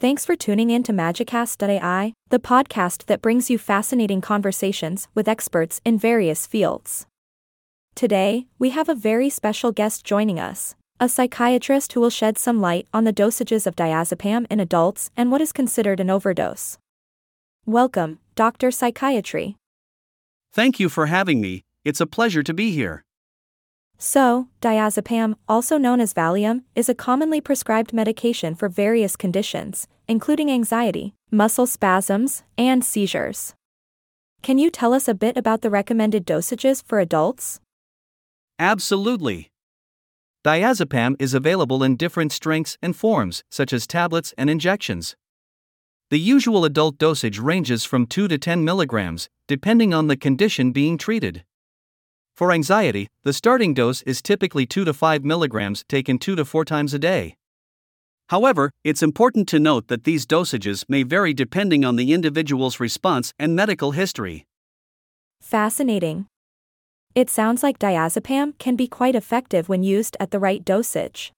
Thanks for tuning in to Magicast.ai, the podcast that brings you fascinating conversations with experts in various fields. Today, we have a very special guest joining us, a psychiatrist who will shed some light on the dosages of diazepam in adults and what is considered an overdose. Welcome, Dr. Psychiatry. Thank you for having me, it's a pleasure to be here. So, diazepam, also known as Valium, is a commonly prescribed medication for various conditions, including anxiety, muscle spasms, and seizures. Can you tell us a bit about the recommended dosages for adults? Absolutely. Diazepam is available in different strengths and forms, such as tablets and injections. The usual adult dosage ranges from 2 to 10 milligrams, depending on the condition being treated. For anxiety, the starting dose is typically 2 to 5 milligrams taken 2 to 4 times a day. However, it's important to note that these dosages may vary depending on the individual's response and medical history. Fascinating. It sounds like diazepam can be quite effective when used at the right dosage.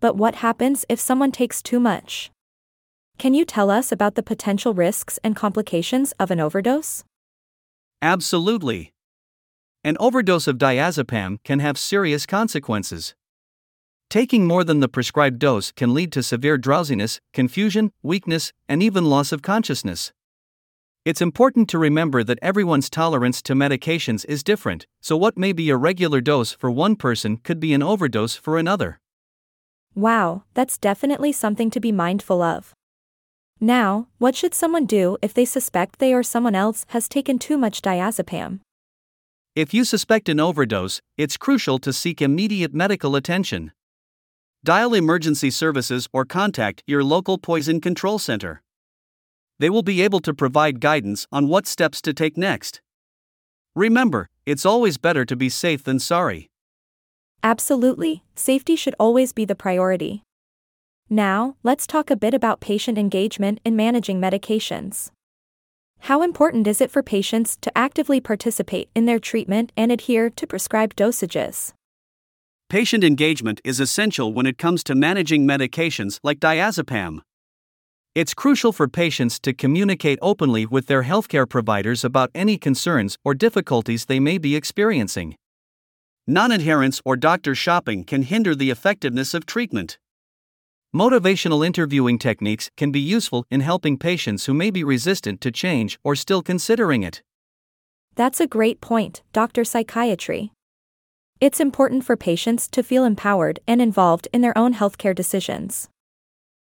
But what happens if someone takes too much? Can you tell us about the potential risks and complications of an overdose? Absolutely. An overdose of diazepam can have serious consequences. Taking more than the prescribed dose can lead to severe drowsiness, confusion, weakness, and even loss of consciousness. It's important to remember that everyone's tolerance to medications is different, so what may be a regular dose for one person could be an overdose for another. Wow, that's definitely something to be mindful of. Now, what should someone do if they suspect they or someone else has taken too much diazepam? If you suspect an overdose, it's crucial to seek immediate medical attention. Dial emergency services or contact your local poison control center. They will be able to provide guidance on what steps to take next. Remember, it's always better to be safe than sorry. Absolutely, safety should always be the priority. Now, let's talk a bit about patient engagement in managing medications. How important is it for patients to actively participate in their treatment and adhere to prescribed dosages? Patient engagement is essential when it comes to managing medications like diazepam. It's crucial for patients to communicate openly with their healthcare providers about any concerns or difficulties they may be experiencing. Non adherence or doctor shopping can hinder the effectiveness of treatment. Motivational interviewing techniques can be useful in helping patients who may be resistant to change or still considering it. That's a great point, Dr. Psychiatry. It's important for patients to feel empowered and involved in their own healthcare decisions.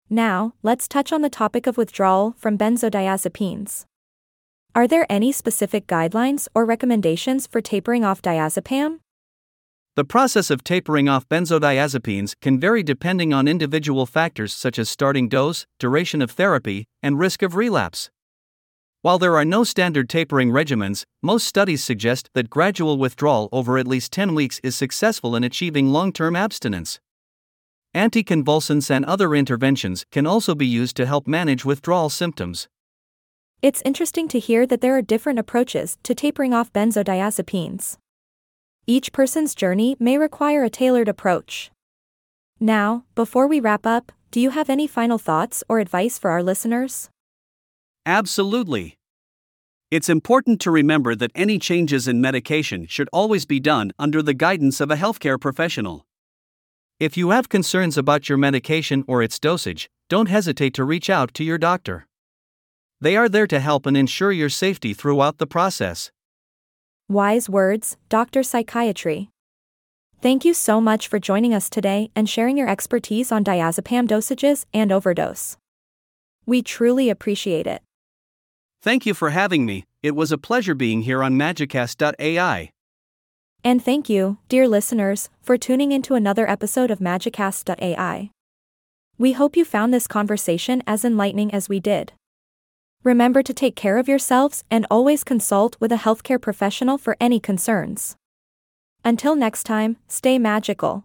Now, let's touch on the topic of withdrawal from benzodiazepines. Are there any specific guidelines or recommendations for tapering off diazepam? The process of tapering off benzodiazepines can vary depending on individual factors such as starting dose, duration of therapy, and risk of relapse. While there are no standard tapering regimens, most studies suggest that gradual withdrawal over at least 10 weeks is successful in achieving long term abstinence. Anticonvulsants and other interventions can also be used to help manage withdrawal symptoms. It's interesting to hear that there are different approaches to tapering off benzodiazepines. Each person's journey may require a tailored approach. Now, before we wrap up, do you have any final thoughts or advice for our listeners? Absolutely. It's important to remember that any changes in medication should always be done under the guidance of a healthcare professional. If you have concerns about your medication or its dosage, don't hesitate to reach out to your doctor. They are there to help and ensure your safety throughout the process. Wise words, Dr. Psychiatry. Thank you so much for joining us today and sharing your expertise on diazepam dosages and overdose. We truly appreciate it. Thank you for having me, it was a pleasure being here on Magicast.ai. And thank you, dear listeners, for tuning into another episode of Magicast.ai. We hope you found this conversation as enlightening as we did. Remember to take care of yourselves and always consult with a healthcare professional for any concerns. Until next time, stay magical.